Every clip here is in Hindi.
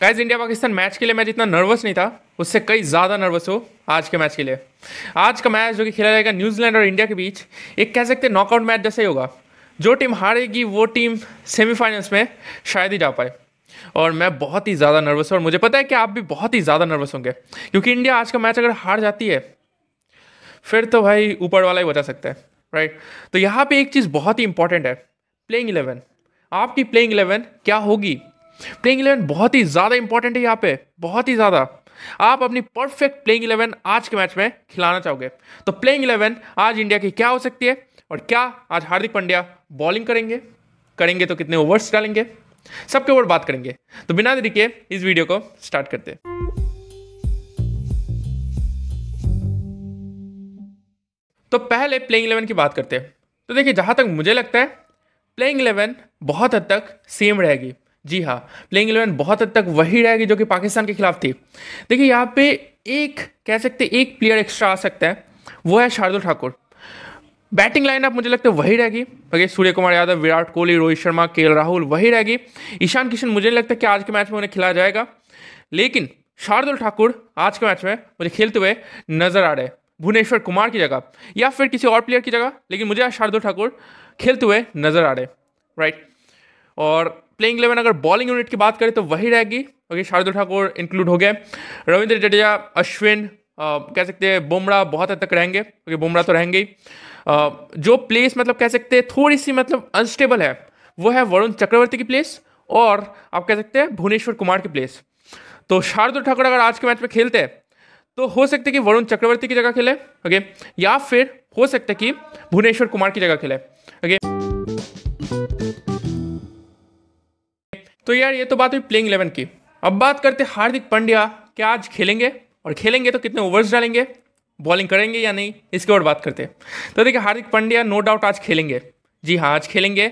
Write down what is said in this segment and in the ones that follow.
गाइज़ इंडिया पाकिस्तान मैच के लिए मैं जितना नर्वस नहीं था, उससे कई ज़्यादा नर्वस हो आज के मैच के लिए। आज का मैच जो कि खेला जाएगा न्यूजीलैंड और इंडिया के बीच, एक कह सकते नॉकआउट मैच जैसे ही होगा। जो टीम हारेगी, वो टीम सेमीफाइनल्स में शायद ही जा पाए। और मैं बहुत ही ज़्यादा नर्वस हूँ और मुझे पता है कि आप भी बहुत ही ज़्यादा नर्वस होंगे, क्योंकि इंडिया आज का मैच अगर हार जाती है, फिर तो भाई ऊपर वाला ही बचा सकता है राइट तो यहाँ पे एक चीज़ बहुत ही इंपॉर्टेंट है प्लेइंग इलेवन आपकी प्लेइंग इलेवन क्या होगी? प्लेइंग इलेवन बहुत ही ज़्यादा इंपॉर्टेंट है यहाँ पे, बहुत ही ज़्यादा। आप अपनी परफेक्ट प्लेइंग इलेवन आज के मैच में खिलाना चाहोगे। तो प्लेइंग इलेवन आज इंडिया की क्या हो सकती है और क्या आज हार्दिक पांड्या बॉलिंग करेंगे? करेंगे तो कितने ओवर्स डालेंगे? सबके ऊपर बात करेंगे। तो बिना देरी के इस वीडियो को स्टार्ट करते तो पहले प्लेइंग इलेवन की बात करते हैं। तो देखिए, जहाँ तक मुझे लगता है प्लेइंग इलेवन बहुत हद तक सेम रहेगी। जी हाँ प्लेइंग इलेवन बहुत हद तक वही रहेगी जो कि पाकिस्तान के खिलाफ थी। देखिए, यहाँ पे एक, कह सकते एक प्लेयर एक्स्ट्रा आ सकता है, वो है शार्दुल ठाकुर। बैटिंग लाइनअप मुझे लगता है वही रहेगी। बाकी सूर्य कुमार यादव, विराट कोहली, रोहित शर्मा, के राहुल, वही रहेगी। ईशान किशन, मुझे लगता कि आज के मैच में उन्हें खिलाया जाएगा। लेकिन शार्दुल ठाकुर आज के मैच में मुझे खेलते हुए नज़र आ रहे हैं। भुवनेश्वर कुमार की जगह या फिर किसी और प्लेयर की जगह, लेकिन मुझे आज शार्दुल ठाकुर खेलते हुए नज़र आ रहे राइट और प्लेइंग इलेवन अगर बॉलिंग यूनिट की बात करें तो वही रहेगी। ओके शार्दुल ठाकुर इंक्लूड हो गए। रविंद्र जडेजा अश्विन आ, कह सकते हैं बुमराह बहुत हद तक रहेंगे। क्योंकि बुमराह तो रहेंगे ही। जो प्लेस मतलब कह सकते हैं थोड़ी सी मतलब अनस्टेबल है वो है वरुण चक्रवर्ती की प्लेस और आप कह सकते हैं भुवनेश्वर कुमार की प्लेस तो शार्दुल ठाकुर अगर आज के मैच में खेलते हैं तो हो सकता है कि वरुण चक्रवर्ती की जगह खेले। ओके या फिर हो सकता है कि भुवनेश्वर कुमार की जगह खेले। ओके तो यार, ये तो बात हुई प्लेइंग इलेवन की। अब बात करते हार्दिक पांड्या, क्या आज खेलेंगे? और खेलेंगे तो कितने ओवर्स डालेंगे? बॉलिंग करेंगे या नहीं? इसके और बात करते तो देखिए, हार्दिक पांड्या नो डाउट आज खेलेंगे। जी हाँ आज खेलेंगे।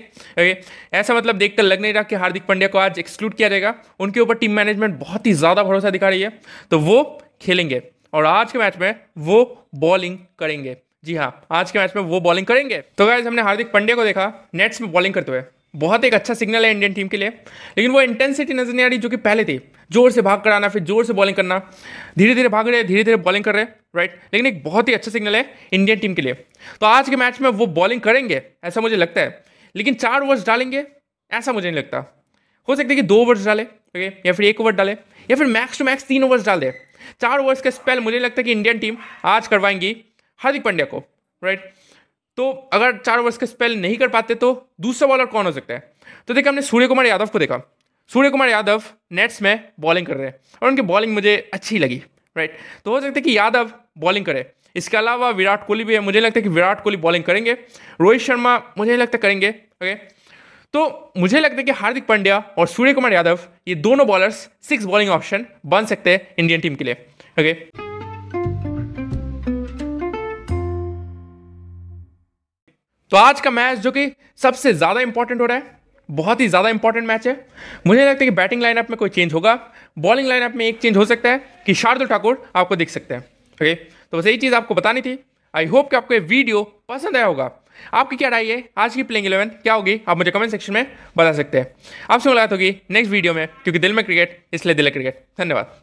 ऐसा मतलब देखकर लग नहीं रहा कि हार्दिक पांड्या को आज एक्सक्लूड किया जाएगा। उनके ऊपर टीम मैनेजमेंट बहुत ही ज़्यादा भरोसा दिखा रही है। तो वो खेलेंगे। और आज के मैच में वो बॉलिंग करेंगे। जी हाँ आज के मैच में वो बॉलिंग करेंगे। तो गाइज़ हमने हार्दिक पांड्या को देखा। नेट्स में बॉलिंग करते हुए। बहुत एक अच्छा सिग्नल है इंडियन टीम के लिए। लेकिन वो इंटेंसिटी नज़र नहीं आ रही, जो कि पहले थी। ज़ोर से भाग कर आना फिर ज़ोर से बॉलिंग करना। धीरे धीरे भाग रहे धीरे धीरे बॉलिंग कर रहे राइट लेकिन एक बहुत ही अच्छा सिग्नल है इंडियन टीम के लिए। तो आज के मैच में वो बॉलिंग करेंगे, ऐसा मुझे लगता है। लेकिन चार ओवर्स डालेंगे, ऐसा मुझे नहीं लगता। हो सकता है कि दो ओवर्स डाले ओके या फिर एक ओवर डाले, या फिर मैक्स टू मैक्स तीन ओवर्स डाल दे। चार ओवर्स का स्पेल मुझे लगता है कि इंडियन टीम आज करवाएँगी हार्दिक पांड्या को राइट तो अगर चार ओवर्स का स्पेल नहीं कर पाते तो दूसरा बॉलर कौन हो सकता है? तो देखिए, हमने सूर्य कुमार यादव को देखा। सूर्य कुमार यादव नेट्स में बॉलिंग कर रहे हैं और उनकी बॉलिंग मुझे अच्छी लगी राइट तो हो सकता है कि यादव बॉलिंग करे। इसके अलावा विराट कोहली भी है। मुझे लगता है कि विराट कोहली बॉलिंग करेंगे। रोहित शर्मा मुझे लगता करेंगे ओके तो मुझे लगता है कि हार्दिक पांड्या और सूर्य कुमार यादव, ये दोनों बॉलर्स सिक्स बॉलिंग ऑप्शन बन सकते हैं इंडियन टीम के लिए ओके तो आज का मैच जो कि सबसे ज़्यादा इंपॉर्टेंट हो रहा है, बहुत ही ज़्यादा इंपॉर्टेंट मैच है। मुझे लगता है कि बैटिंग लाइनअप में कोई चेंज होगा। बॉलिंग लाइनअप में एक चेंज हो सकता है कि शार्दुल ठाकुर आपको दिख सकते हैं। ओके तो बस यही चीज़ आपको बतानी थी। आई होप कि आपको ये वीडियो पसंद आया होगा। आपकी क्या राय है? आज की प्लेइंग इलेवन क्या होगी? आप मुझे कमेंट सेक्शन में बता सकते हैं। आपसे मुलाकात होगी नेक्स्ट वीडियो में, क्योंकि दिल में क्रिकेट इसलिए दिल क्रिकेट धन्यवाद।